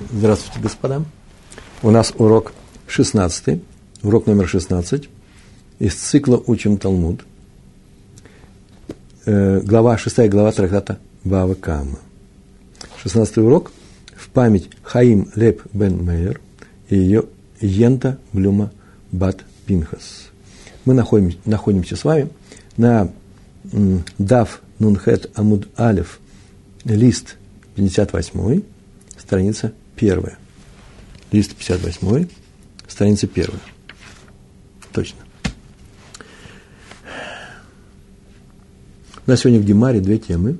Здравствуйте, господа. У нас урок 16, урок номер 16 из цикла «Учим Талмуд». Э, глава, 6 глава трактата Бава Кама. 16 урок в память Хаим Леп Бен Мейер и ее Йента Блюма Бат Пинхас. Мы находимся, находимся с вами на Дав Нунхет Амуд Алев, лист 58, страница первая. Лист 58, страница первая. Точно. У нас сегодня в Гемаре две темы.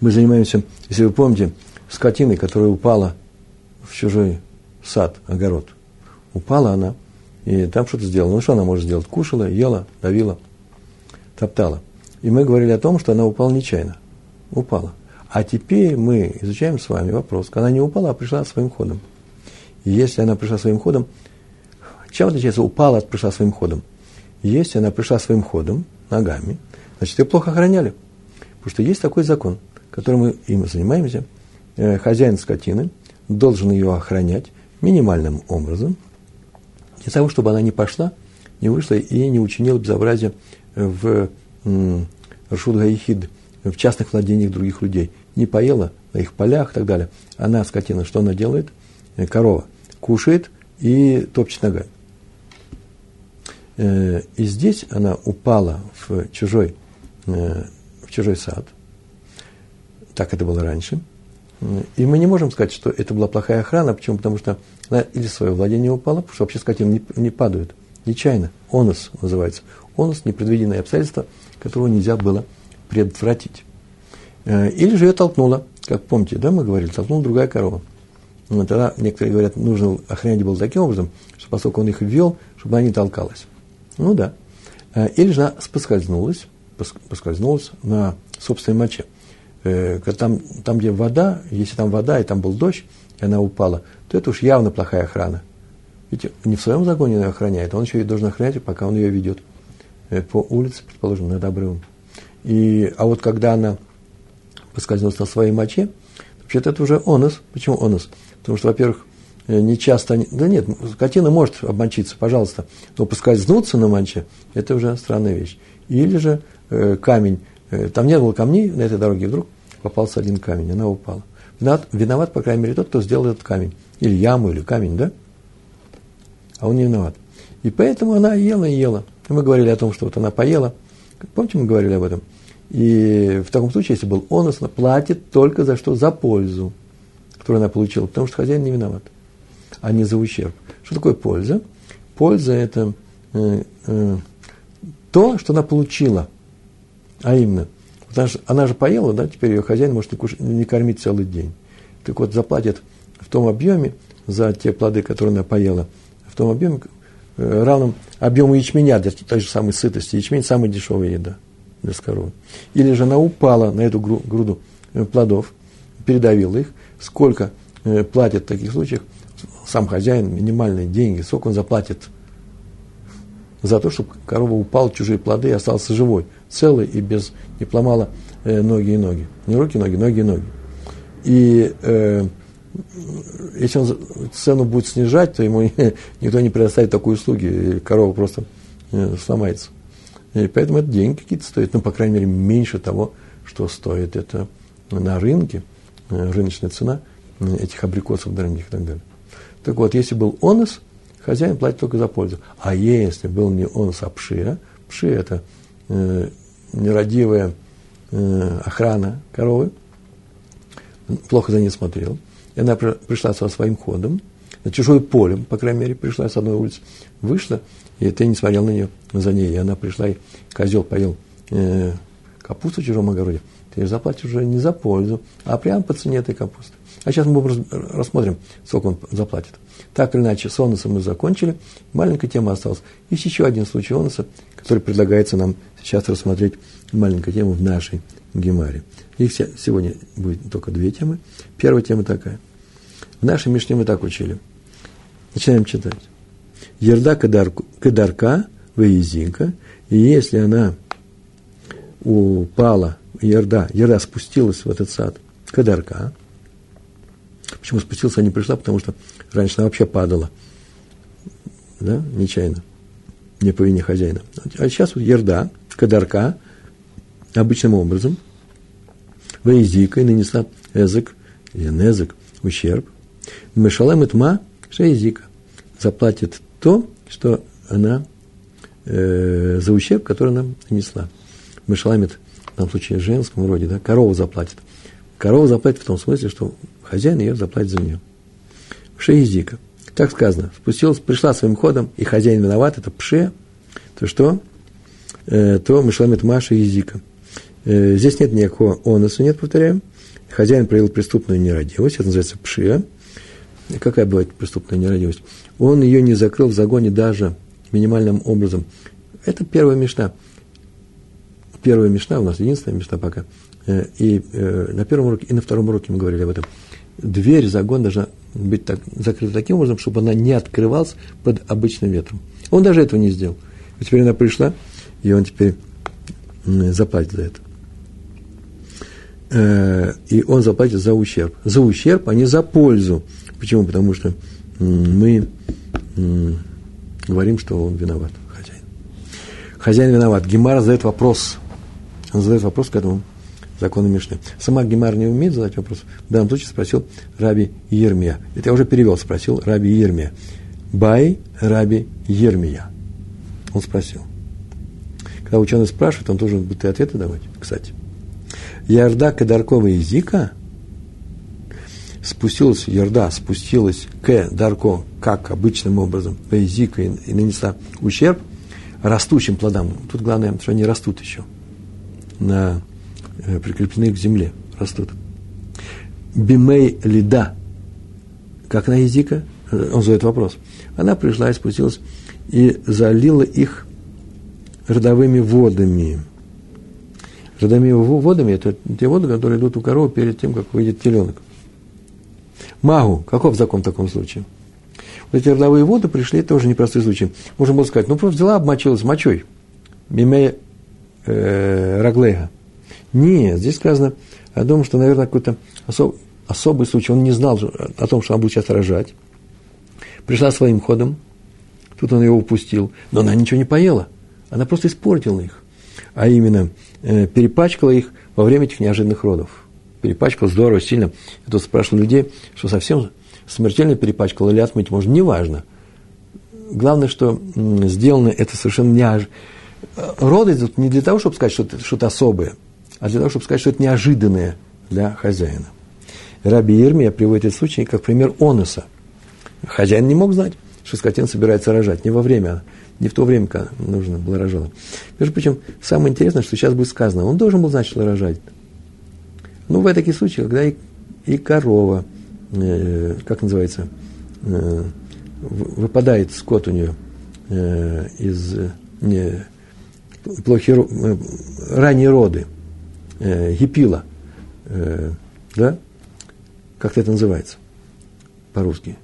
Мы занимаемся, если вы помните, скотиной, которая упала в чужой сад, огород. Упала она, и там что-то сделала. Ну, что она может сделать? Кушала, ела, давила, топтала. И мы говорили о том, что она упала нечаянно. Упала. А теперь мы изучаем с вами вопрос, она не упала, а пришла своим ходом. И если она пришла своим ходом, чем отличается упала от пришла своим ходом? Если она пришла своим ходом, ногами, значит, ее плохо охраняли. Потому что есть такой закон, которым мы им занимаемся. Э, хозяин скотины должен ее охранять минимальным образом, для того, чтобы она не пошла, не вышла и не учинила безобразие в Рашуд Гаихид, в частных владениях других людей не поела на их полях и так далее. Она, скотина, что она делает? Э, корова кушает и топчет ногами. Э, и здесь она упала в чужой, э, в чужой сад. Так это было раньше. И мы не можем сказать, что это была плохая охрана. Почему? Потому что она или свое владение упала, потому что вообще скотина не, не падают. Нечаянно. Онос называется. Онос – непредвиденное обстоятельство, которого нельзя было предотвратить. Э, или же ее толкнула, как помните, да, мы говорили, толкнула другая корова. Но тогда некоторые говорят, нужно охранять было таким образом, что поскольку он их ввел, чтобы она не толкалась. Ну да. Э, или же она поскользнулась, поскользнулась на собственной моче. Э, там, там, где вода, если там вода, и там был дождь, и она упала, то это уж явно плохая охрана. Ведь не в своем загоне ее охраняет, он еще и должен охранять, пока он ее ведет по улице, предположим, над обрывом. И, а вот когда она поскользнулась на своей моче, вообще-то это уже онос. Почему онос? Потому что, во-первых, э, не часто, да нет, скотина может обмочиться, пожалуйста, но поскользнуться на моче – это уже странная вещь. Или же э, камень, э, там не было камней на этой дороге, вдруг попался один камень, она упала. Виноват, виноват, по крайней мере, тот, кто сделал этот камень. Или яму, или камень, да? А он не виноват. И поэтому она ела и ела. И мы говорили о том, что вот она поела. Помните, мы говорили об этом? И в таком случае, если был онос, она платит только за что? За пользу, которую она получила, потому что хозяин не виноват, а не за ущерб. Что такое польза? Польза – это э, э, то, что она получила, а именно, потому что она же поела, да, теперь ее хозяин может не, кушать, не кормить целый день. Так вот, заплатит в том объеме за те плоды, которые она поела, в том объеме, э, равном объему ячменя для той же самой сытости. Ячмень – самая дешевая еда – для коровы. Или же она упала на эту груду э, плодов, передавила их. Сколько э, платит в таких случаях сам хозяин, минимальные деньги, сколько он заплатит за то, чтобы корова упала в чужие плоды и остался живой, целый и без, не пломала э, ноги и ноги. Не руки, ноги, ноги и ноги. И э, если он цену будет снижать, то ему никто не предоставит такой услуги, и корова просто сломается. И поэтому это деньги какие-то стоят, ну, по крайней мере, меньше того, что стоит это на рынке, э, рыночная цена э, этих абрикосов дорогих и так далее. Так вот, если был онос, хозяин платит только за пользу. А если был не онос, а пшия, пшия – это э, нерадивая э, охрана коровы, плохо за ней смотрел, и она пришла со своим ходом, на чужое поле, по крайней мере, пришла с одной улицы, вышла, и ты не смотрел на нее, за ней, и она пришла, и козел поел э, капусту в чужом огороде, ты заплатишь уже не за пользу, а прямо по цене этой капусты. А сейчас мы рассмотрим, сколько он заплатит. Так или иначе, с мы закончили, маленькая тема осталась. Есть еще один случай оноса, который предлагается нам сейчас рассмотреть маленькую тему в нашей гемаре. Их сегодня будет только две темы. Первая тема такая. В нашей Мишне мы так учили. Начинаем читать. Ерда кадарка, выезинка, и если она упала, ерда, ерда спустилась в этот сад, кадарка. Почему спустился, а не пришла? Потому что раньше она вообще падала. Да, нечаянно. Не по вине хозяина. А сейчас вот ерда, кадарка, обычным образом, воизика и нанесла эзик, или незик, ущерб. Мешалем и тма шеизика. Заплатит то, что она э, за ущерб, который она нанесла. Мешаламит, в данном случае женском роде, да, корова заплатит. Корова заплатит в том смысле, что хозяин ее заплатит за нее. Шеизика. Так сказано. Спустилась, пришла своим ходом, и хозяин виноват, это пше, то что? Э, то мышламит Маша и Зика. Э, здесь нет никакого оносу, нет, повторяю. Хозяин проявил преступную нерадивость, это называется пшия. Какая бывает преступная нерадивость? Он ее не закрыл в загоне даже минимальным образом. Это первая мечта. Первая мечта у нас, единственная мечта пока. Э, и э, на первом уроке, и на втором уроке мы говорили об этом. Дверь, загон должна быть так, закрыта таким образом, чтобы она не открывалась под обычным ветром. Он даже этого не сделал. И теперь она пришла, и он теперь заплатит за это. Э, и он заплатит за ущерб. За ущерб, а не за пользу. Почему? Потому что мы говорим, что он виноват, хозяин. Хозяин виноват. Гемар задает вопрос. Он задает вопрос к этому закону Мишны. Сама Гемар не умеет задать вопрос. В данном случае спросил Раби Ермия. Это я уже перевел, спросил Раби Ермия. Бай Раби Ермия. Он спросил. Когда ученый спрашивает, он должен будет и ответы давать, кстати. Ярда Кадаркова и Зика спустилась, Ярда спустилась к Дарко, как обычным образом, по Зика и, и нанесла ущерб растущим плодам. Тут главное, что они растут еще, на, э, прикреплены к земле, растут. Бимей лида, как на языка, э, он задает вопрос. Она пришла и спустилась и залила их родовыми водами – Родовыми водами – это те воды, которые идут у коровы перед тем, как выйдет теленок. Магу, каков закон в таком случае? Вот эти родовые воды пришли, это уже непростой случай. Можно было сказать, ну, просто взяла, обмочилась мочой. Миме э, раглега. Нет, здесь сказано о том, что, наверное, какой-то особ, особый случай. Он не знал о том, что она будет сейчас рожать. Пришла своим ходом. Тут он его упустил. Но она ничего не поела. Она просто испортила их. А именно, Э, перепачкала их во время этих неожиданных родов. Перепачкала здорово, сильно. Я тут спрашивал людей, что совсем смертельно перепачкала или отмыть можно, неважно. Главное, что сделано это совершенно неожиданно. Роды тут не для того, чтобы сказать, что это что-то особое, а для того, чтобы сказать, что это неожиданное для хозяина. Раби Ермия приводит этот случай как пример онуса. Хозяин не мог знать, что скотина собирается рожать, не во время не в то время, когда нужно было рожать. Между прочим, самое интересное, что сейчас будет сказано, он должен был знать, что рожать. Ну, бывают такие случаи, когда и, и корова, э, как называется, э, выпадает скот у нее э, из не, плохие, э, ранние роды, э, гипила, э, да? Как это называется по-русски?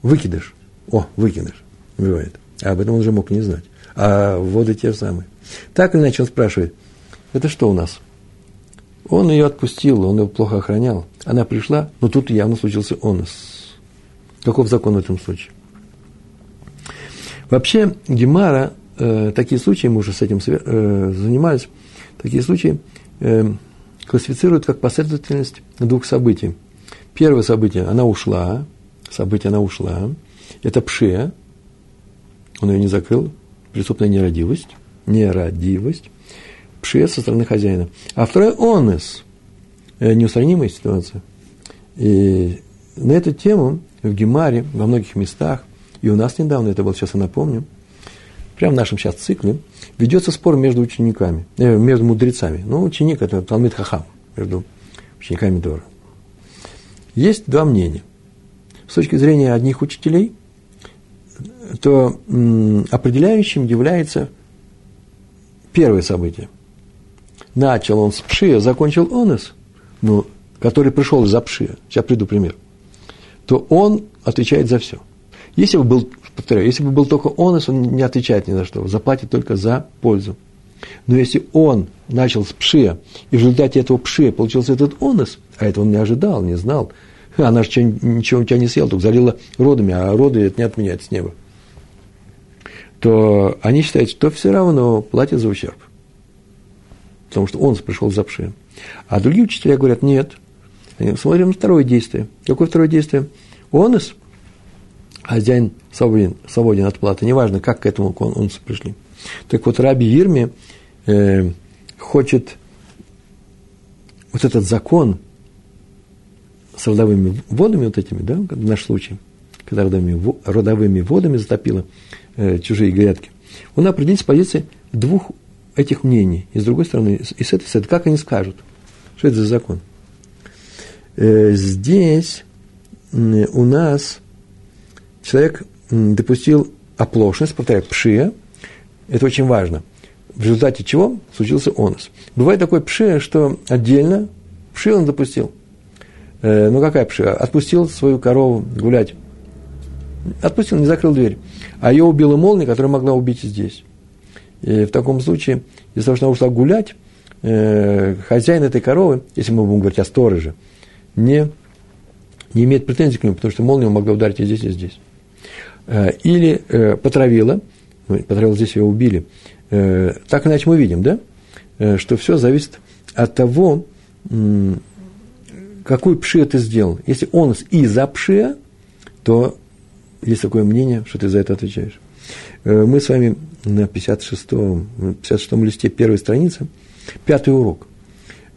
Выкидыш. О, выкидыш. Бывает. А об этом он уже мог не знать. А воды те же самые. Так или иначе он спрашивает, это что у нас? Он ее отпустил, он ее плохо охранял. Она пришла, но тут явно случился онос. Каков закон в этом случае? Вообще, Гемара, э, такие случаи, мы уже с этим э, занимались, такие случаи э, классифицируют как последовательность двух событий. Первое событие, она ушла, событие, она ушла, это пшия, он ее не закрыл, преступная нерадивость, нерадивость, пшия со стороны хозяина. А второй онес, э, неустранимая ситуация. И на эту тему в Гемаре, во многих местах, и у нас недавно, это было, сейчас я напомню, прямо в нашем сейчас цикле, ведется спор между учениками, э, между мудрецами. Ну, ученик – это Талмит Хахам, между учениками Дора. Есть два мнения. С точки зрения одних учителей – то определяющим является первое событие. Начал он с пшия, закончил онес, ну, который пришел из-за пшия, сейчас приду пример, то он отвечает за все. Если бы был, повторяю, если бы был только онес, он не отвечает ни за что, заплатит только за пользу. Но если он начал с пшия, и в результате этого пшия получился этот онес, а это он не ожидал, не знал, Она же ничего у тебя не съела, только залила родами, а роды это не отменяет с неба. То они считают, что все равно платят за ущерб. Потому что он пришел за пши. А другие учителя говорят, нет. Смотрим на второе действие. Какое второе действие? Онос, хозяин свободен, свободен от платы. Неважно, как к этому оносу пришли. Так вот, Раби Ирми э, хочет вот этот закон с родовыми водами вот этими, да, наш случай, когда родовыми, родовыми водами затопило э, чужие грядки, он определить с позиции двух этих мнений. И с другой стороны, и с этой стороны, как они скажут, что это за закон. Э, здесь у нас человек допустил оплошность, повторяю, пшия, это очень важно, в результате чего случился онос. Бывает такое пшия, что отдельно пшия он допустил. Э, ну, какая пшия? Отпустил свою корову гулять. Отпустил, не закрыл дверь. А ее убила молния, которая могла убить здесь. И в таком случае, если она ушла гулять, э, хозяин этой коровы, если мы будем говорить о стороже, не, не имеет претензий к нему, потому что молния могла ударить и здесь, и здесь. Э, или э, потравила, ну, потравила здесь ее убили. Э, так иначе мы видим, да, э, что все зависит от того, какую пшия ты сделал. Если он из-за пшия, то есть такое мнение, что ты за это отвечаешь. Э, мы с вами на 56-м, 56 листе первой страницы, пятый урок,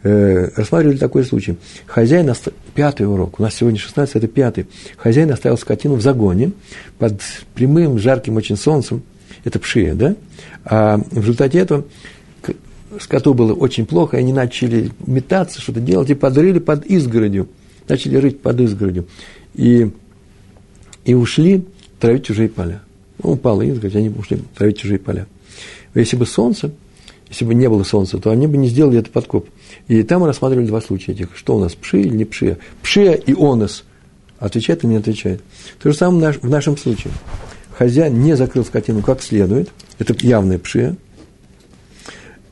э, рассматривали такой случай. Хозяин, оста... пятый урок, у нас сегодня 16, это пятый. Хозяин оставил скотину в загоне под прямым, жарким очень солнцем, это пшия, да? А в результате этого скоту было очень плохо, и они начали метаться, что-то делать, и подрыли под изгородью, начали рыть под изгородью. И, и ушли травить чужие поля. Ну, упала изгородь, они ушли травить чужие поля. Если бы солнце, если бы не было солнца, то они бы не сделали этот подкоп. И там мы рассматривали два случая этих. Что у нас, пши или не пшия? Пшия и онос. Отвечает или не отвечает. То же самое в нашем случае. Хозяин не закрыл скотину как следует. Это явная пшия.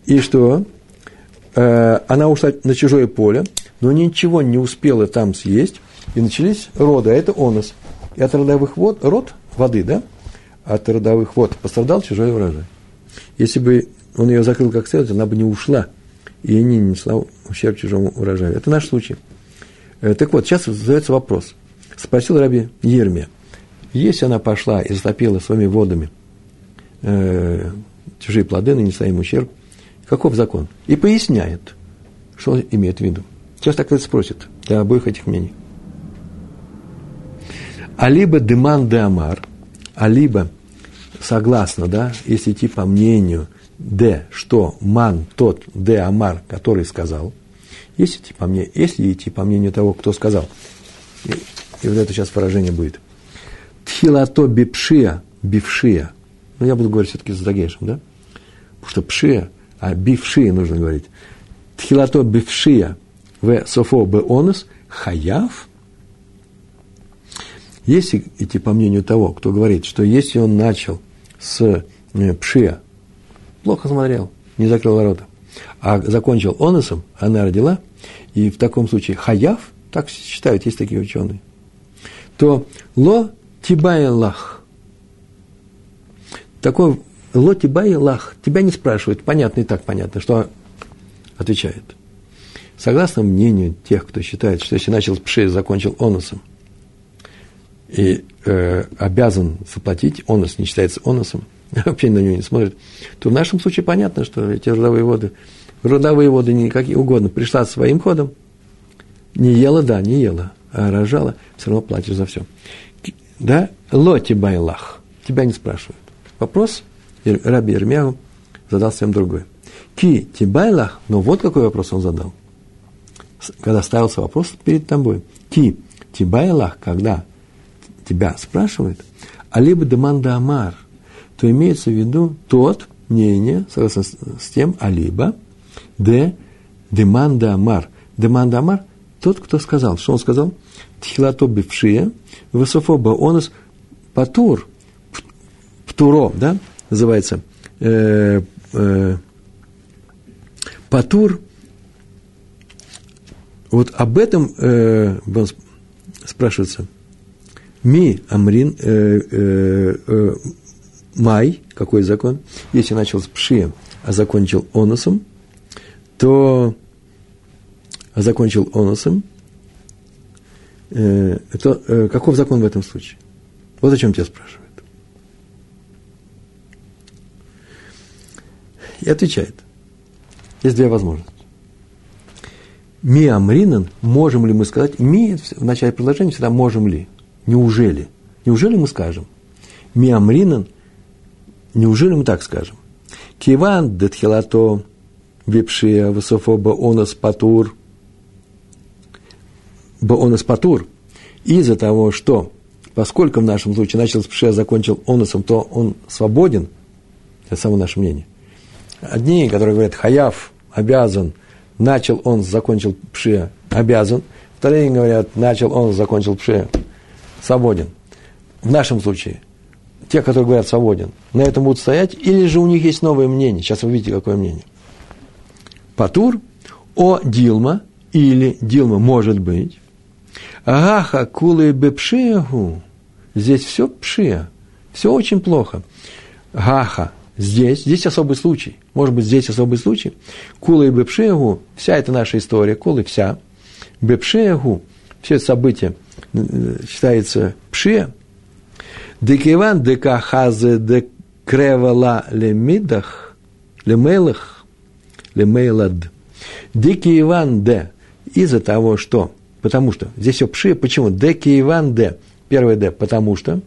И что? Э, она ушла на чужое поле, но ничего не успела там съесть. И начались роды, а это онос. И от родовых вод, род воды, да, от родовых вод пострадал чужой урожай. Если бы он ее закрыл как следует, она бы не ушла и не нанесла ущерб чужому урожаю. Это наш случай. Э, так вот, сейчас задается вопрос. Спросил раби Ермия, если она пошла и затопила своими водами э, чужие плоды, нанесла им ущерб, каков закон? И поясняет, что он имеет в виду. Сейчас так это спросит для обоих этих мнений. А либо деман де амар, а либо согласно, да, если идти по мнению Д, что ман тот Д Амар, который сказал, если идти по, мне, если идти по мнению того, кто сказал, и, и вот это сейчас выражение будет, тхилато бипшия, бившия, ну я буду говорить все-таки с Дагешем, да, потому что пшия, а бившия нужно говорить, тхилато бившия, в софо б онус, хаяв, если идти по мнению того, кто говорит, что если он начал с э, пшия, плохо смотрел, не закрыл ворота, а закончил оносом, она родила, и в таком случае хаяв, так считают, есть такие ученые, то ло тибая лах. Такой ло тибая лах. Тебя не спрашивают, понятно и так понятно, что отвечает. Согласно мнению тех, кто считает, что если начал пши, закончил оносом, и э, обязан заплатить, онос не считается оносом, вообще на него не смотрит, то в нашем случае понятно, что эти родовые воды, родовые воды не какие угодно, пришла своим ходом, не ела, да, не ела, а рожала, все равно платишь за все. Да, лоти байлах, тебя не спрашивают. Вопрос Раби Ермягу задал совсем другой. Ки тибайлах, но вот какой вопрос он задал. Когда ставился вопрос перед тобой. Ки тибайлах, когда тебя спрашивает, а либо деманда амар, то имеется в виду тот мнение, согласно с, тем, а либо де деманда амар. Деманда амар – тот, кто сказал. Что он сказал? Тхилато бившие, высофоба онос патур, птуро, да, называется, э, э, патур, вот об этом э, спрашивается, ми амрин э, э, э, май, какой закон? Если начал с пши, а закончил оносом, то а закончил оносом, э, то э, каков закон в этом случае? Вот о чем тебя спрашивают. И отвечает. Есть две возможности. Ми амринан, можем ли мы сказать, ми в начале предложения всегда можем ли, неужели, неужели мы скажем, ми амринан, неужели мы так скажем, киван детхилато випшия высофо баонас патур, баонас патур, из-за того, что, поскольку в нашем случае начал с закончил оносом, то он свободен, это само наше мнение. Одни, которые говорят, хаяв обязан – начал он, закончил пше, обязан. Вторые говорят, начал он, закончил пше, свободен. В нашем случае, те, которые говорят свободен, на этом будут стоять, или же у них есть новое мнение. Сейчас вы видите, какое мнение. Патур, о Дилма, или Дилма может быть. Агаха кулы бепшеагу. Здесь все пшия. Все очень плохо. Гаха здесь, здесь особый случай, может быть, здесь особый случай, Кула и Бепшеягу, вся эта наша история, Кула и вся, Бепшеягу, все э, считается Пше, Декиван дека хазе де кревала лемидах, лемейлах, лемейлад. Декиван де, из-за того, что, потому что, здесь все Пше, почему? Декиван де, первое де, потому что,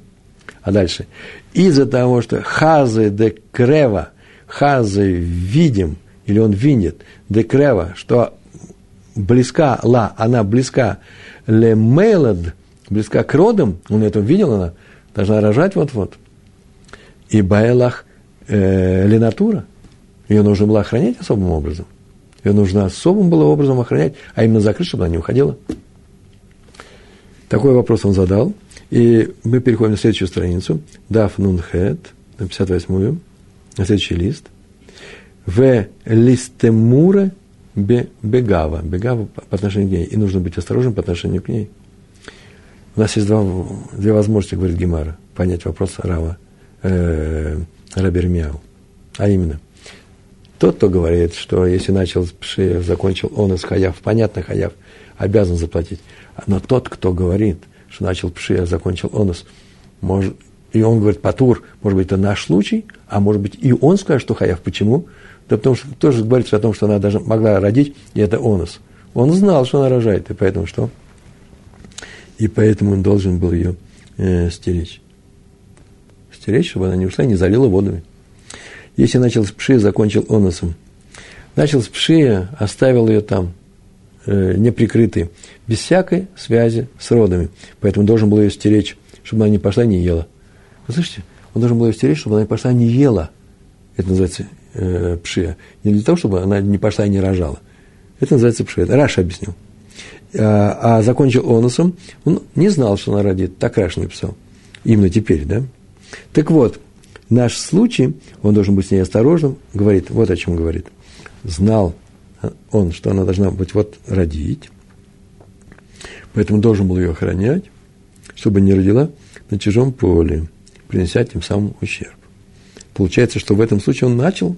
а дальше, из-за того, что хазы де крева, хазы видим, или он видит, де крева, что близка ла, она близка ле мейлад, близка к родам, он это видел, она должна рожать вот-вот. И байлах э, ленатура, ее нужно было охранять особым образом. Ее нужно особым было образом охранять, а именно закрыть, чтобы она не уходила. Такой вопрос он задал – и мы переходим на следующую страницу. Даф нун хет, на 58-ю, на следующий лист. В листемура бегава. Бегава по отношению к ней. И нужно быть осторожным по отношению к ней. У нас есть два, две возможности, говорит Гемара, понять вопрос Рава, э, Рабермяу. А именно, тот, кто говорит, что если начал с пши, закончил он из хаяв, понятно, хаяв, обязан заплатить. Но тот, кто говорит – что начал пши, а закончил онос. Может, и он говорит, патур, может быть, это наш случай, а может быть, и он скажет, что хаяв. Почему? Да потому что тоже говорится о том, что она даже могла родить, и это онос. Он знал, что она рожает, и поэтому что? И поэтому он должен был ее э, стеречь. Стеречь, чтобы она не ушла и не залила водами. Если начал с пши, закончил оносом. Начал с пши, оставил ее там, э, неприкрытой, без всякой связи с родами. Поэтому должен был ее стеречь, чтобы она не пошла и не ела. Вы слышите? Он должен был ее стеречь, чтобы она не пошла и не ела. Это называется э. Не для того, чтобы она не пошла и не рожала. Это называется пшия. Это Раша объяснил. А, а закончил онусом, он не знал, что она родит. Так Раша написал. Именно теперь, да? Так вот, наш случай, он должен быть с ней осторожным, говорит, вот о чем говорит. Знал он, что она должна быть вот родить, поэтому должен был ее охранять, чтобы не родила на чужом поле, принеся тем самым ущерб. Получается, что в этом случае он начал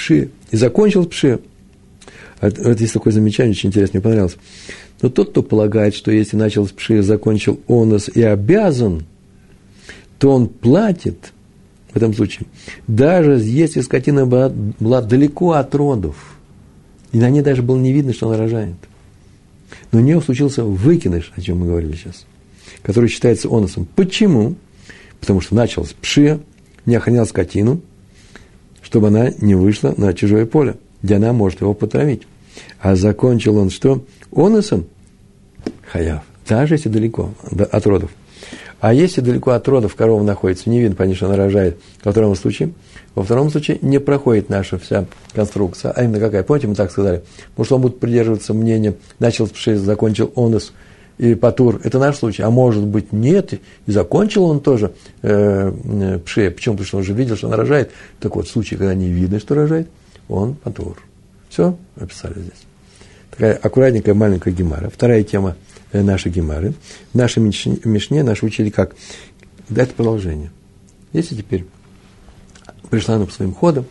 пши и закончил пши. Вот есть такое замечание, очень интересно, мне понравилось. Но тот, кто полагает, что если начал с пши, закончил онос и обязан, то он платит – в этом случае. Даже если скотина была, была далеко от родов, и на ней даже было не видно, что она рожает. Но у нее случился выкидыш, о чем мы говорили сейчас, который считается оносом. Почему? Потому что начал с пшия, не охранял скотину, чтобы она не вышла на чужое поле, где она может его потравить. А закончил он что? Оносом хаяв, даже если далеко от родов. А если далеко от родов корова находится, не видно, что она рожает, во втором случае, во втором случае не проходит наша вся конструкция. А именно какая? Помните, мы так сказали? Потому что он будет придерживаться мнения, начал с закончил онос и патур. Это наш случай. А может быть, нет. И закончил он тоже э, э пши. Почему? Потому что он уже видел, что она рожает. Так вот, в случае, когда не видно, что рожает, он патур. Все, описали здесь. Такая аккуратненькая маленькая гемара. Вторая тема э, нашей гемары. В нашей Мишне наши учили как дать продолжение. Если теперь пришла она по своим ходам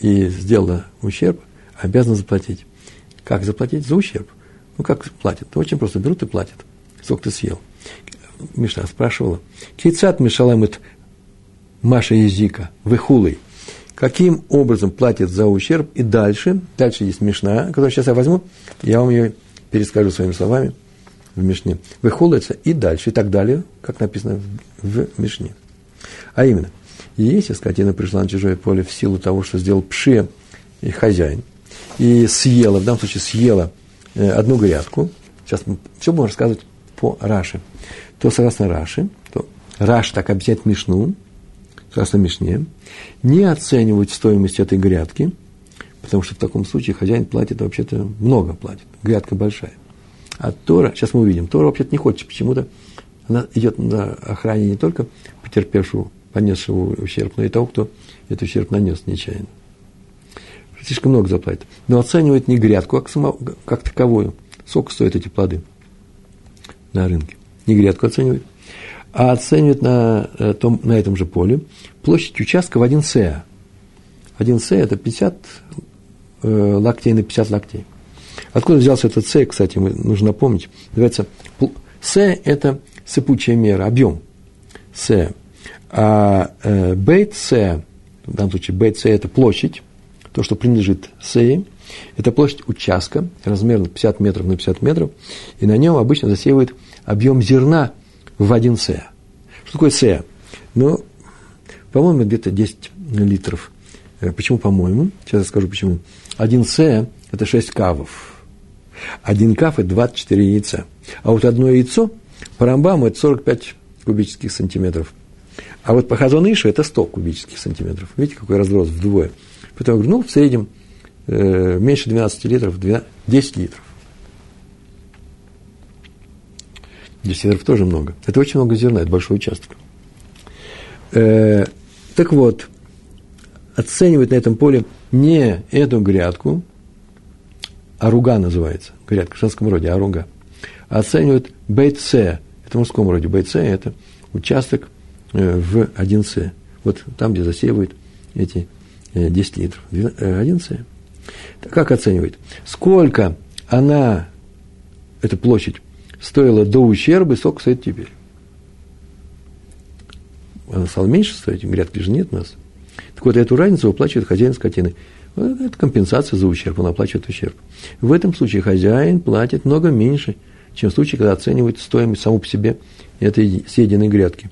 и сделала ущерб, обязана заплатить. Как заплатить? За ущерб. Ну, как платят? Очень просто. Берут и платят. Сколько ты съел. Миша спрашивала. Кейцат мешаламит Маша языка, выхулой. Каким образом платят за ущерб? И дальше, дальше есть Мишна, которую сейчас я возьму, я вам ее перескажу своими словами в Мишне. Выхулается и дальше, и так далее, как написано в, Мишне. А именно, если скотина пришла на чужое поле в силу того, что сделал пше и хозяин, и съела, в данном случае съела одну грядку, сейчас мы все будем рассказывать по Раши, то согласно Раши, то Раш так объясняет Мишну, согласно Мишне, не оценивать стоимость этой грядки, потому что в таком случае хозяин платит вообще-то много платит, грядка большая. А Тора, сейчас мы увидим, Тора вообще-то не хочет почему-то, она идет на охране не только потерпевшего, понесшего ущерб, но и того, кто этот ущерб нанес нечаянно. Слишком много заплатит. Но оценивает не грядку, как, как таковую. Сколько стоят эти плоды на рынке. Не грядку оценивает, а оценивает на, э, том, на этом же поле площадь участка в один сеа. Один сеа – это 50 э, локтей на 50 локтей. Откуда взялся этот сеа, кстати, нужно напомнить. Называется, сеа – это сыпучая мера, объем сеа. А э, бейт сеа, в данном случае бейт сеа – это площадь, то, что принадлежит сеи, это площадь участка, размерно 50 метров на 50 метров, и на нем обычно засеивают объем зерна – в один сея. Что такое сея? Ну, по-моему, где-то 10 литров. Э, почему по-моему? Сейчас я скажу почему. Один сея – это 6 кавов. Один кав – это 24 яйца. А вот одно яйцо по Рамбаму – это 45 кубических сантиметров. А вот по Хазонышу – это 100 кубических сантиметров. Видите, какой разброс вдвое. Поэтому я говорю, ну, в среднем э, меньше 12 литров, 10 литров. 10 литров тоже много. Это очень много зерна, это большой участок. Э, так вот, оценивать на этом поле не эту грядку, аруга называется, грядка в женском роде, аруга, а оценивают бейце, это в мужском роде, бейце – это участок э, в 1С. Вот там, где засеивают эти 10 э, литров. 1С. Как оценивает? Сколько она, эта площадь, стоила до ущерба, и сколько стоит теперь. Она стала меньше стоить, грядки же нет у нас. Так вот, эту разницу выплачивает хозяин скотины. Это компенсация за ущерб, он оплачивает ущерб. В этом случае хозяин платит много меньше, чем в случае, когда оценивает стоимость саму по себе этой съеденной грядки.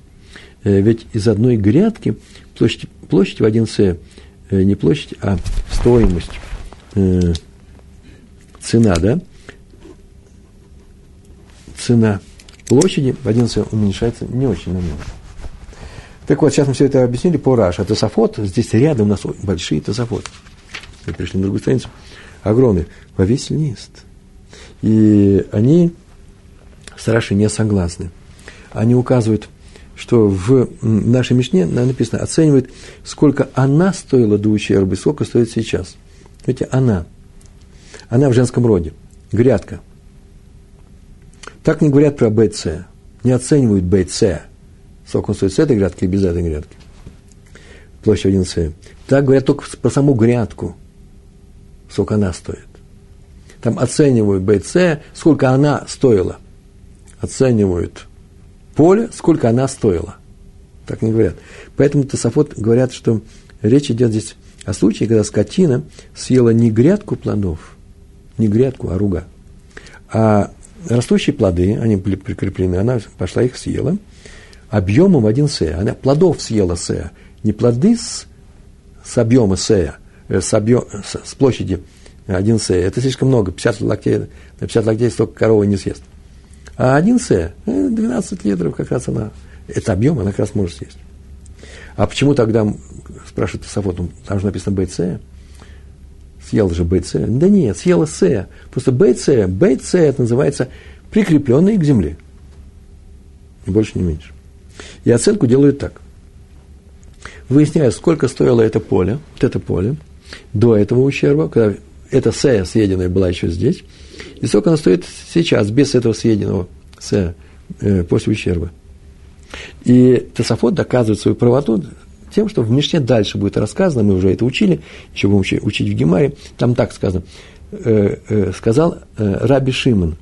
Э, ведь из одной грядки площадь, площадь в 1 С, э, не площадь, а стоимость, э, цена, да, цена площади в 11 уменьшается не очень намного. Так вот, сейчас мы все это объяснили по Раш. А Тософот, здесь рядом у нас большие Тософот. Мы пришли на другую страницу. Огромные. Во весь лист. И они с Рашей не согласны. Они указывают, что в нашей Мишне написано, оценивает, сколько она стоила до ущерба сколько стоит сейчас. Видите, она. Она в женском роде. Грядка – так не говорят про БЦ, не оценивают БЦ. Сколько он стоит с этой грядки и без этой грядки. Площадь 1С. Так говорят только про саму грядку, сколько она стоит. Там оценивают БЦ, сколько она стоила. Оценивают поле, сколько она стоила. Так не говорят. Поэтому Тософот говорят, что речь идет здесь о случае, когда скотина съела не грядку плодов, не грядку, а руга, а растущие плоды, они были прикреплены, она пошла их съела, объемом один сея. Она плодов съела сея, не плоды с, с объема сея, э, с, объем, с, с площади один сея. Это слишком много, 50 локтей, на 50 локтей столько корова не съест. А один сея, 12 э, литров как раз она, это объем, она как раз может съесть. А почему тогда, спрашивает Сафот, ну, там же написано БЦ, съел же БЦ. Да нет, съела С. Просто БЦ, БЦ это называется прикрепленный к земле. Ни больше, ни меньше. И оценку делают так. Выясняют, сколько стоило это поле, вот это поле, до этого ущерба, когда эта С съеденная была еще здесь, И сколько она стоит сейчас, без этого съеденного с, э, после ущерба. И Тософот доказывает свою правоту тем, что в Мишне дальше будет рассказано, мы уже это учили, еще будем учить в Гемаре, там так сказано, э, э, сказал э, Раби Шимон,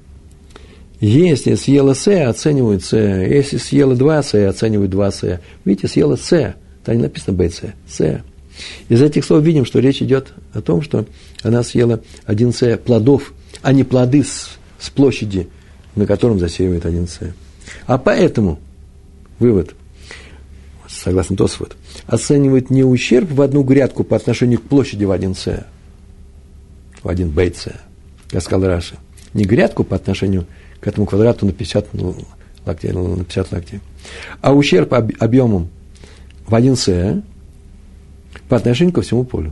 если съела С, оценивают С, если съела 2 С, оценивают 2 С. Видите, съела С, там не написано БС, С. Из этих слов видим, что речь идет о том, что она съела один С плодов, а не плоды с, с площади, на котором засеивает один С. А поэтому, вывод, согласно Тосфот, оценивает не ущерб в одну грядку по отношению к площади в один С, в один бейт как сказал Раши, не грядку по отношению к этому квадрату на 50 ну, локтей, на 50 локтей, а ущерб объемом в один С по отношению ко всему полю.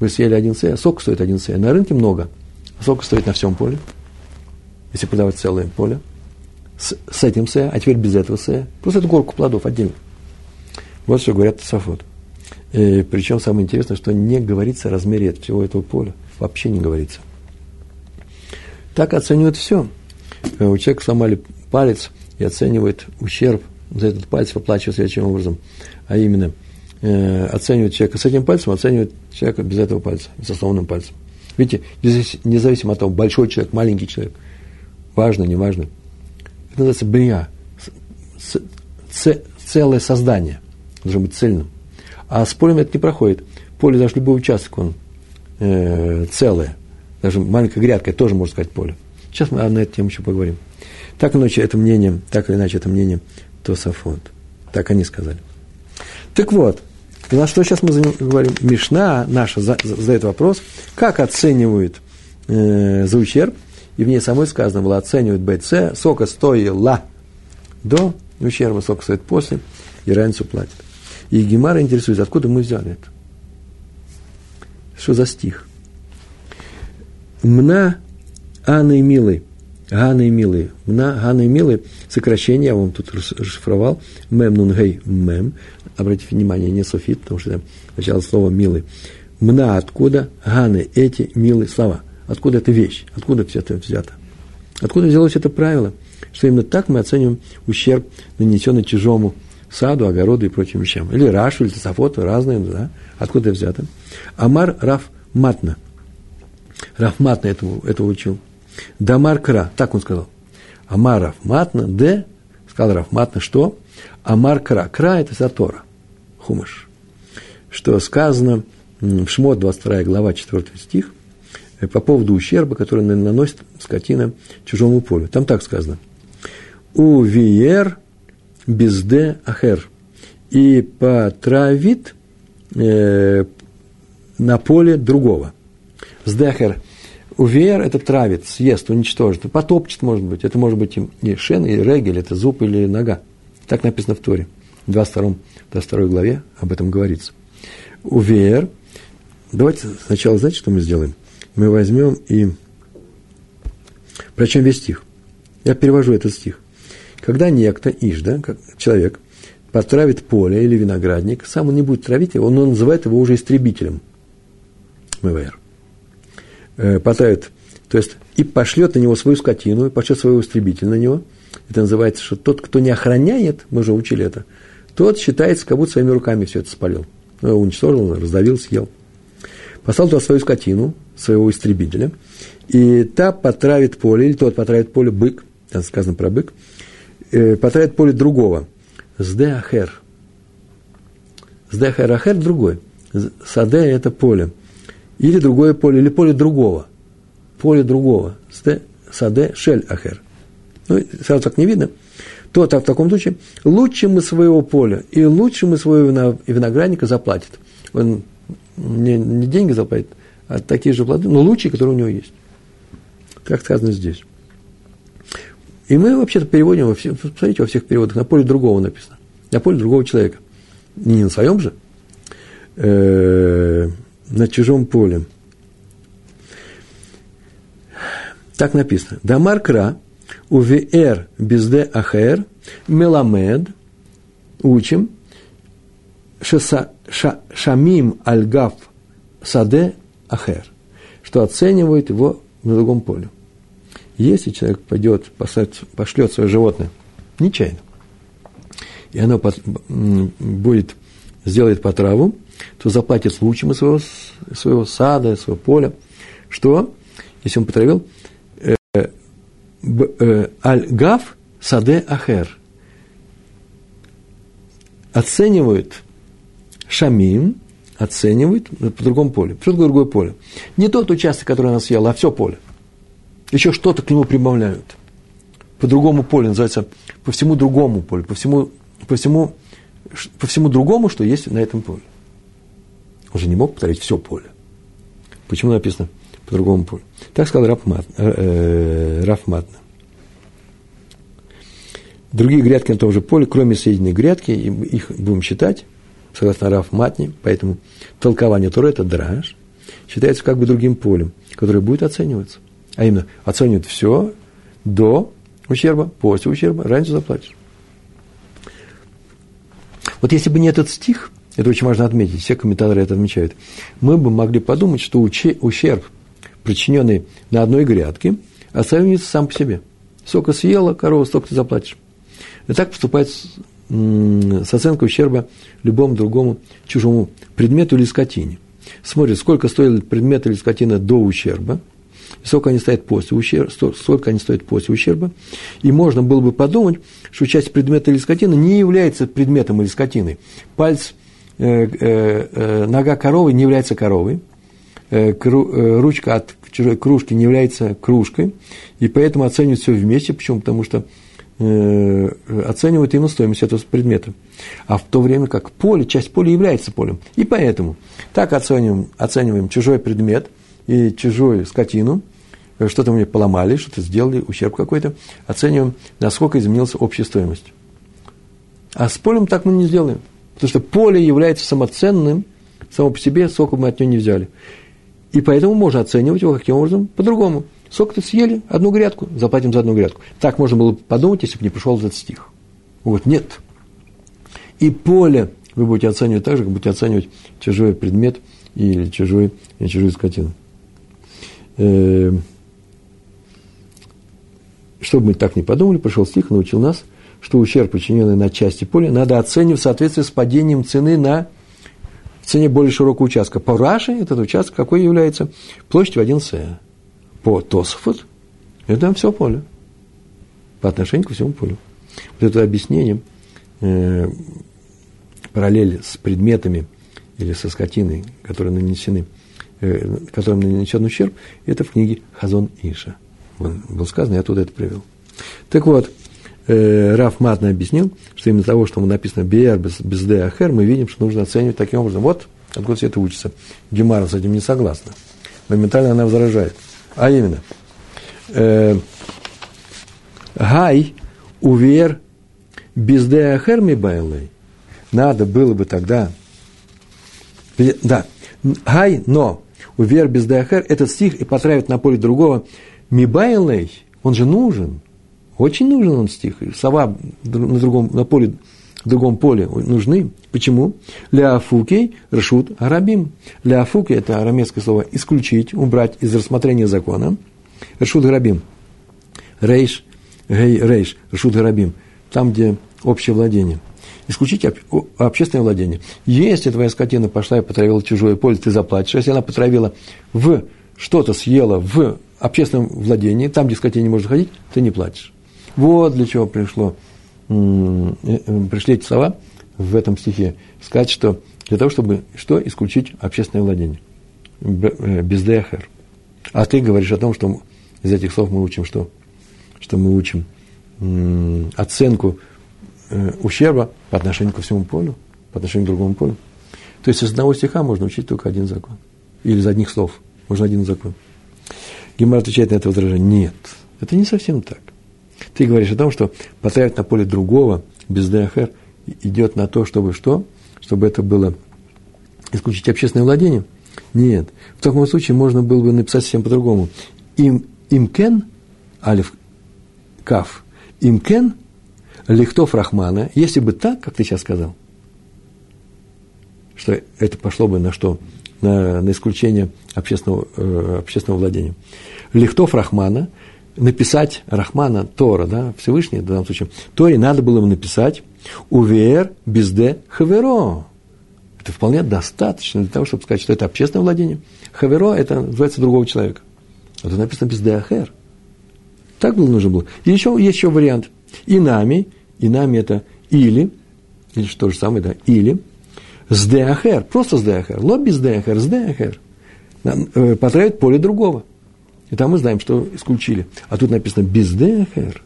Вы съели один С, сок стоит один С. На рынке много. Сок стоит на всем поле, если продавать целое поле. С, с этим С, а теперь без этого С. Просто эту горку плодов отдельно. Вот что говорят Тософот. И, причем самое интересное, что не говорится о размере всего этого поля. Вообще не говорится. Так оценивают все. У человека сломали палец и оценивает ущерб за этот палец, выплачивает следующим образом. А именно, э, оценивает человека с этим пальцем, оценивает человека без этого пальца, со сломанным пальцем. Видите, независимо от того, большой человек, маленький человек, важно, не важно. Это называется брия, целое создание – должен быть цельным. А с полем это не проходит. Поле, даже любой участок, он э, целое. Даже маленькая грядка, тоже можно сказать поле. Сейчас мы на эту тему еще поговорим. Так иначе, это мнение, так или иначе, это мнение Тософонт. Так они сказали. Так вот, на что сейчас мы говорим? Мишна наша задает вопрос, как оценивают э, за ущерб, и в ней самой сказано было, оценивают БЦ, сока стоила до ущерба, сока стоит после, и разницу платят. И Гемара интересуется, откуда мы взяли это. Что за стих? Мна Анны и Милы. Ганы и Милы. Мна Ганы и Милы. Сокращение, я вам тут расшифровал. Мем нун гей мем. Обратите внимание, не софит, потому что это начало слова милы. Мна откуда? Ганы эти милые слова. Откуда эта вещь? Откуда все это взято? Откуда взялось это правило? Что именно так мы оцениваем ущерб, нанесенный чужому саду, огороду и прочим вещам. Или Рашу, или Тософоту, разные, да? Откуда взято? Амар Раф Матна. Раф Матна этого, этого учил. Дамар Кра, так он сказал. Амар Раф Матна, Д, сказал Раф Матна, что? Амар Кра. Кра – это Сатора, Хумаш. Что сказано в Шмот, 22 глава, 4 стих, э, по поводу ущерба, который наносит скотина чужому полю. Там так сказано. У Виер безде ахер. И потравит э, на поле другого. Сдехер. Увер – это травит, съест, уничтожит, потопчет, может быть. Это может быть и шен, и регель, это зуб или нога. Так написано в Торе. В 22, 22 главе об этом говорится. Увер. Давайте сначала, знаете, что мы сделаем? Мы возьмем и прочем весь стих. Я перевожу этот стих. Когда некто, Ижда, как человек, потравит поле или виноградник, сам он не будет травить его, он называет его уже истребителем. МВР. Э, потравит, то есть и пошлет на него свою скотину, и пошлет своего истребителя на него. Это называется, что тот, кто не охраняет, мы уже учили это, тот считается, как будто своими руками все это спалил. Ну, уничтожил, раздавил, съел. Послал туда свою скотину, своего истребителя, и та потравит поле, или тот потравит поле бык, там сказано про бык, э, потратит поле другого. Сдеахер. Сдеахер ахер другой. Саде – это поле. Или другое поле, или поле другого. Поле другого. Саде шель ахер. Ну, сразу так не видно. То так в таком случае лучше мы своего поля и лучше мы своего виноградника заплатит. Он не, не деньги заплатит, а такие же плоды, но лучшие, которые у него есть. Как сказано здесь. И мы вообще-то переводим, во все, посмотрите, во всех переводах, на поле другого написано. На поле другого человека. Не на своем же, э, на чужом поле. Так написано. Дамар кра, увер безде ахер, меламед, учим, шеса, ша, шамим альгав саде ахер, что оценивает его на другом поле. Если человек пойдет, пошлет свое животное нечаянно, и оно будет, сделает по траву, то заплатит случаем своего, своего сада, своего поля. Что? Если он потравил, аль-гав саде ахер. Оценивают шамим, оценивают по другому полю. Что такое другое поле? Не тот участок, который она съела, а все поле. Еще что-то к нему прибавляют. По другому полю, называется, по всему другому полю, по всему, по всему, по всему другому, что есть на этом поле. Он же не мог повторить все поле. Почему написано по другому полю? Так сказал Раф, Мат, э, э, Раф Матна. Другие грядки на том же поле, кроме соединенной грядки, их будем считать, согласно Раф Матни, поэтому толкование Тора – это драж, считается как бы другим полем, которое будет оцениваться. А именно, оценивают все до ущерба, после ущерба, раньше заплатишь. Вот если бы не этот стих, это очень важно отметить, все комментаторы это отмечают, мы бы могли подумать, что ущерб, причиненный на одной грядке, оценивается сам по себе. Сколько съела корова, столько ты заплатишь. И так поступает с, с оценкой ущерба любому другому чужому предмету или скотине. Смотрит, сколько стоит предмет или скотина до ущерба, сколько они стоят после ущерба, сколько они стоят после ущерба. И можно было бы подумать, что часть предмета или скотины не является предметом или скотиной. Пальц, э, э, э, нога коровы не является коровой, э, э, ручка от чужой кружки не является кружкой, и поэтому оценивают все вместе. Почему? Потому что э, оценивают именно стоимость этого предмета. А в то время как поле, часть поля является полем. И поэтому так оцениваем, оцениваем чужой предмет и чужую скотину, что-то мне поломали, что-то сделали, ущерб какой-то, оцениваем, насколько изменилась общая стоимость. А с полем так мы не сделаем. Потому что поле является самоценным, само по себе, сколько мы от него не взяли. И поэтому можно оценивать его каким образом? По-другому. Сколько-то съели, одну грядку, заплатим за одну грядку. Так можно было бы подумать, если бы не пришел этот стих. Вот нет. И поле вы будете оценивать так же, как будете оценивать чужой предмет или чужой, или чужую скотину. Э, чтобы мы так не подумали, пришел стих, научил нас, что ущерб, причиненный на части поля, надо оценивать в соответствии с падением цены на цене более широкого участка. По Раши этот участок какой является? Площадь в 1 сэ. По Тосфот это все поле. По отношению ко всему полю. Вот это объяснение, э, параллель с предметами или со скотиной, которые нанесены, э, которым нанесен ущерб, это в книге Хазон Иша. Было сказано, я оттуда это привел. Так вот, э, Раф Матно объяснил, что именно того, что написано «Биэр без, без Д Ахер», мы видим, что нужно оценивать таким образом. Вот откуда все это учится. Гемара с этим не согласна. Моментально она возражает. А именно, э, Гай увер без Д Ахер ми байлей. Надо было бы тогда, да, Гай, но увер без Д Ахер, этот стих и потравит на поле другого Мибайлей, он же нужен, очень нужен он стих. Сова на, другом, на поле, в другом поле нужны. Почему? Ляфукей решут арабим. Ляфуки – это арамейское слово «исключить», «убрать» из рассмотрения закона. Решут арабим. Рейш, гей, рейш, решут арабим. Там, где общее владение. Исключить общественное владение. Если твоя скотина пошла и потравила чужое поле, ты заплатишь. Если она потравила в что-то съела в общественном владении, там, где скотина не может ходить, ты не платишь. Вот для чего пришло, э, э, пришли эти слова в этом стихе. Сказать, что для того, чтобы что? Исключить общественное владение. Э, Бездехер. А ты говоришь о том, что из этих слов мы учим что? Что мы учим оценку ущерба по отношению ко всему полю, по отношению к другому полю. То есть из одного стиха можно учить только один закон. Или из одних слов можно один закон. Гемар отвечает на это возражение. Нет, это не совсем так. Ты говоришь о том, что поставить на поле другого без ДХР идет на то, чтобы что? Чтобы это было исключить общественное владение? Нет. В таком случае можно было бы написать совсем по-другому. Им, имкен, алиф, каф, имкен, лихтов рахмана, если бы так, как ты сейчас сказал, что это пошло бы на что? на, на исключение общественного, э, общественного владения. Лихтов Рахмана, написать Рахмана, Тора, да, Всевышний в данном случае, Торе надо было ему написать «Увер безде хаверо». Это вполне достаточно для того, чтобы сказать, что это общественное владение. Хаверо – это называется другого человека. А тут написано «безде ахер». Так было нужно было. И еще есть еще вариант. И нами, и нами это или, или что же самое, да, или сдеахер, просто сдеахер, лобби сдеахер, сдеахер. Э, Потравит поле другого. И там мы знаем, что исключили. А тут написано бездеахер.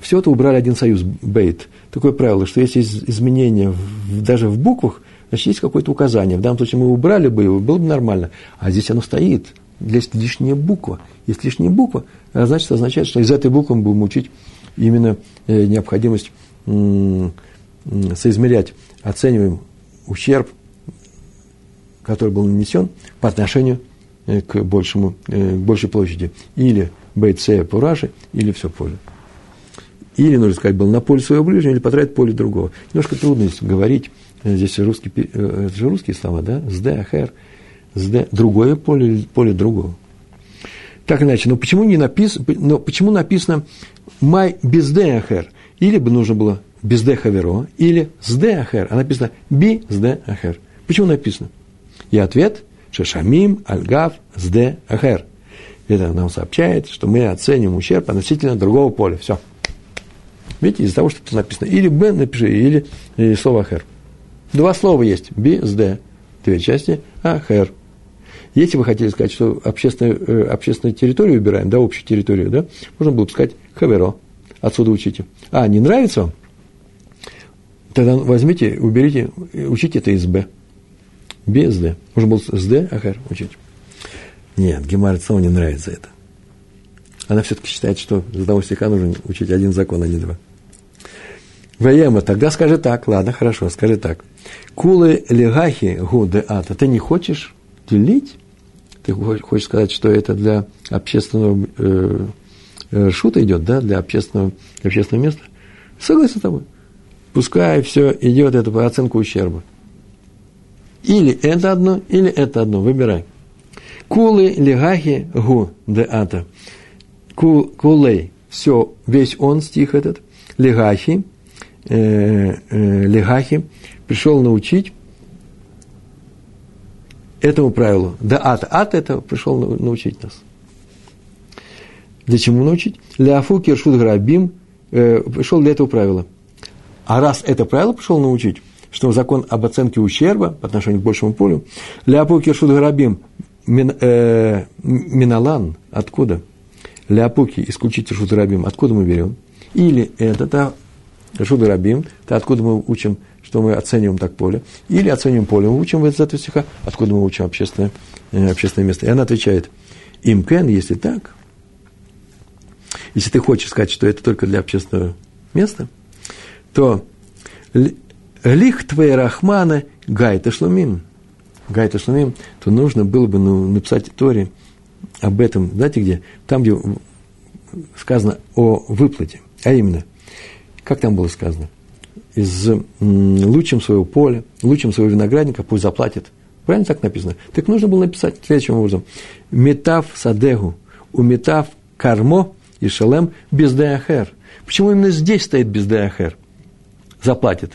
Все это убрали один союз, бейт. Такое правило, что если изменения в, даже в буквах, значит, есть какое-то указание. В данном случае мы убрали бы его, было бы нормально. А здесь оно стоит. Есть лишняя буква. Есть лишняя буква, а значит, означает, что из этой буквы мы будем учить именно э, необходимость соизмерять, оцениваем ущерб, который был нанесен по отношению э, к, большему, э, к большей площади. Или по Раши, или все поле. Или, нужно сказать, был на поле своего ближнего, или потратить поле другого. Немножко трудно здесь говорить, здесь русский, это же русские слова, да? СД, АХР, СД, другое поле, поле другого. Так иначе, но почему, не написано, но почему написано «май без ДХР»? Или бы нужно было без хаверо, или с ДХР, а написано «би с ДХР». Почему написано? И ответ – «шешамим альгав с ДХР». Это нам сообщает, что мы оценим ущерб относительно другого поля. Все. Видите, из-за того, что тут написано или «б» напиши, или, или слово «ахер». Два слова есть – «би» с «д». Две части – «ахер». Если вы хотели сказать, что общественную, э, общественную территорию убираем, да, общую территорию, да, можно было бы сказать хаверо. Отсюда учите. А, не нравится вам? Тогда возьмите, уберите, учите это из Б. Без Д. Можно было с Д, Ахар учить. Нет, Гемара снова не нравится это. Она все-таки считает, что за одного стиха нужно учить один закон, а не два. Ваяма, тогда скажи так, ладно, хорошо, скажи так. Кулы легахи гу де ата. Ты не хочешь делить? Ты хочешь сказать, что это для общественного э, э, шута идет, да, для общественного, общественного места? Согласен с тобой. Пускай все идет это по оценку ущерба. Или это одно, или это одно. Выбирай. Кулы легахи гу де ата. Кул, кулей. Все, весь он, стих этот. Легахи. Э, э, легахи. Пришел научить этому правилу. Да ат. Ат это пришел научить нас. Для чему научить? Ляфу киршут грабим э, пришел для этого правила. А раз это правило пришел научить, что закон об оценке ущерба по отношению к большему полю, ляпу киршут грабим мин, э, миналан, откуда? Ляпуки, исключить шут рабим, откуда мы берем? Или это та шут рабим, то откуда мы учим что мы оцениваем так поле, или оцениваем поле, мы учим из этого стиха, откуда мы учим общественное, э, общественное место. И она отвечает, им кен, если так, если ты хочешь сказать, что это только для общественного места, то лих твоей рахмана гайта шлумим, гайта шлумим, то нужно было бы ну, написать Торе об этом, знаете где? Там, где сказано о выплате, а именно, как там было сказано – из лучшим своего поля, лучшим своего виноградника, пусть заплатит. Правильно так написано? Так нужно было написать следующим образом. Метав садегу, уметав кармо и шалем без деахер. Почему именно здесь стоит без деахер? Заплатит.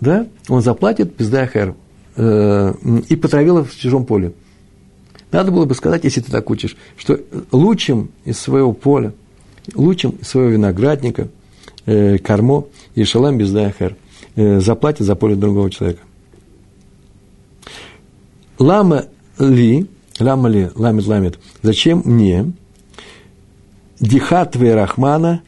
Да? Он заплатит без деахер. Э, и потравил в чужом поле. Надо было бы сказать, если ты так учишь, что лучшим из своего поля, лучшим из своего виноградника – э, кармо и шалам без дахар, э, заплатит за поле другого человека. Лама ли, лама ли, ламит, ламит, зачем мне дихат рахмана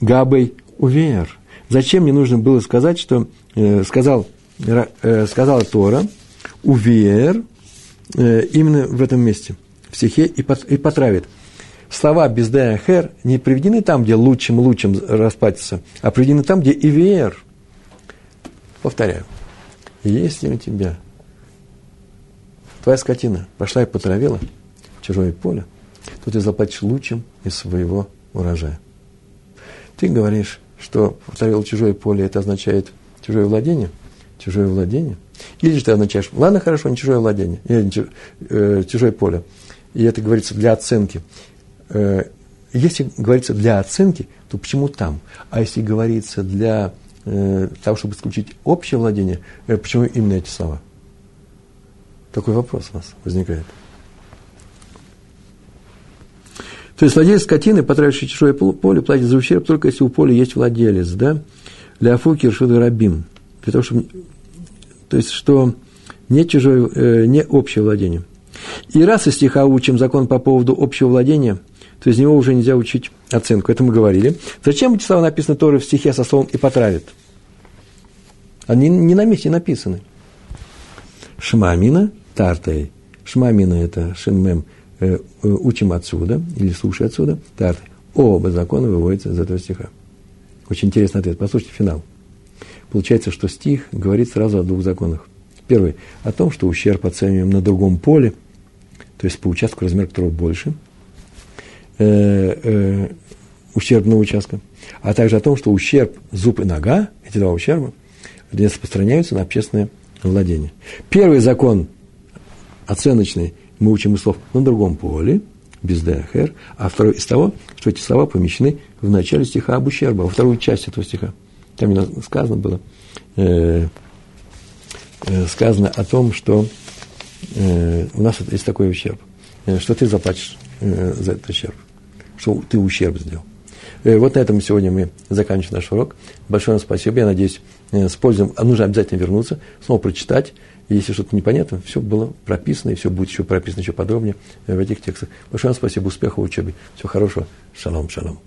габей увер? Зачем мне нужно было сказать, что э, сказал, э, сказала Тора, увер, э, именно в этом месте, в стихе и, пот, и потравит – слова без ДХР не приведены там, где лучшим-лучшим расплатится, а приведены там, где ИВР. Повторяю. Если у тебя твоя скотина пошла и потравила чужое поле, то ты заплатишь лучшим из своего урожая. Ты говоришь, что потравил чужое поле, это означает чужое владение. Чужое владение? Или же ты означаешь, ладно, хорошо, не чужое владение, не э, чужое поле. И это говорится для оценки. Э, если говорится для оценки, то почему там? А если говорится для э, того, чтобы исключить общее владение, э, почему именно эти слова? Такой вопрос у нас возникает. То есть владелец скотины, потративший чужое поле, платит за ущерб только если у поля есть владелец, да? Для Афуки Ршида Рабим. Для того, чтобы... То есть, что не чужое, э, не общее владение. И раз из стиха учим закон по поводу общего владения, то из него уже нельзя учить оценку. Это мы говорили. Зачем эти слова написаны тоже в стихе со словом «и потравит»? Они не на месте написаны. Шмамина тартай. Шмамина – это шинмем, э, э, учим отсюда, или слушай отсюда, тартай. Оба закона выводятся из этого стиха. Очень интересный ответ. Послушайте финал. Получается, что стих говорит сразу о двух законах. Первый – о том, что ущерб оцениваем на другом поле – то есть по участку, размер которого больше э, э, ущербного участка, а также о том, что ущерб зуб и нога, эти два ущерба, распространяются на общественное владение. Первый закон оценочный мы учим из слов на другом поле, без ДХР, а второй из того, что эти слова помещены в начале стиха об ущербе, во вторую часть этого стиха. Там сказано было, э, э, сказано о том, что э, у нас есть такой ущерб, э, что ты заплатишь э, за этот ущерб, что ты ущерб сделал. Э, вот на этом сегодня мы заканчиваем наш урок. Большое вам спасибо. Я надеюсь, э, с пользой. А нужно обязательно вернуться, снова прочитать. Если что-то непонятно, все было прописано, и все будет еще прописано еще подробнее в этих текстах. Большое вам спасибо, успехов в учебе. Всего хорошего. Шалом, шалом.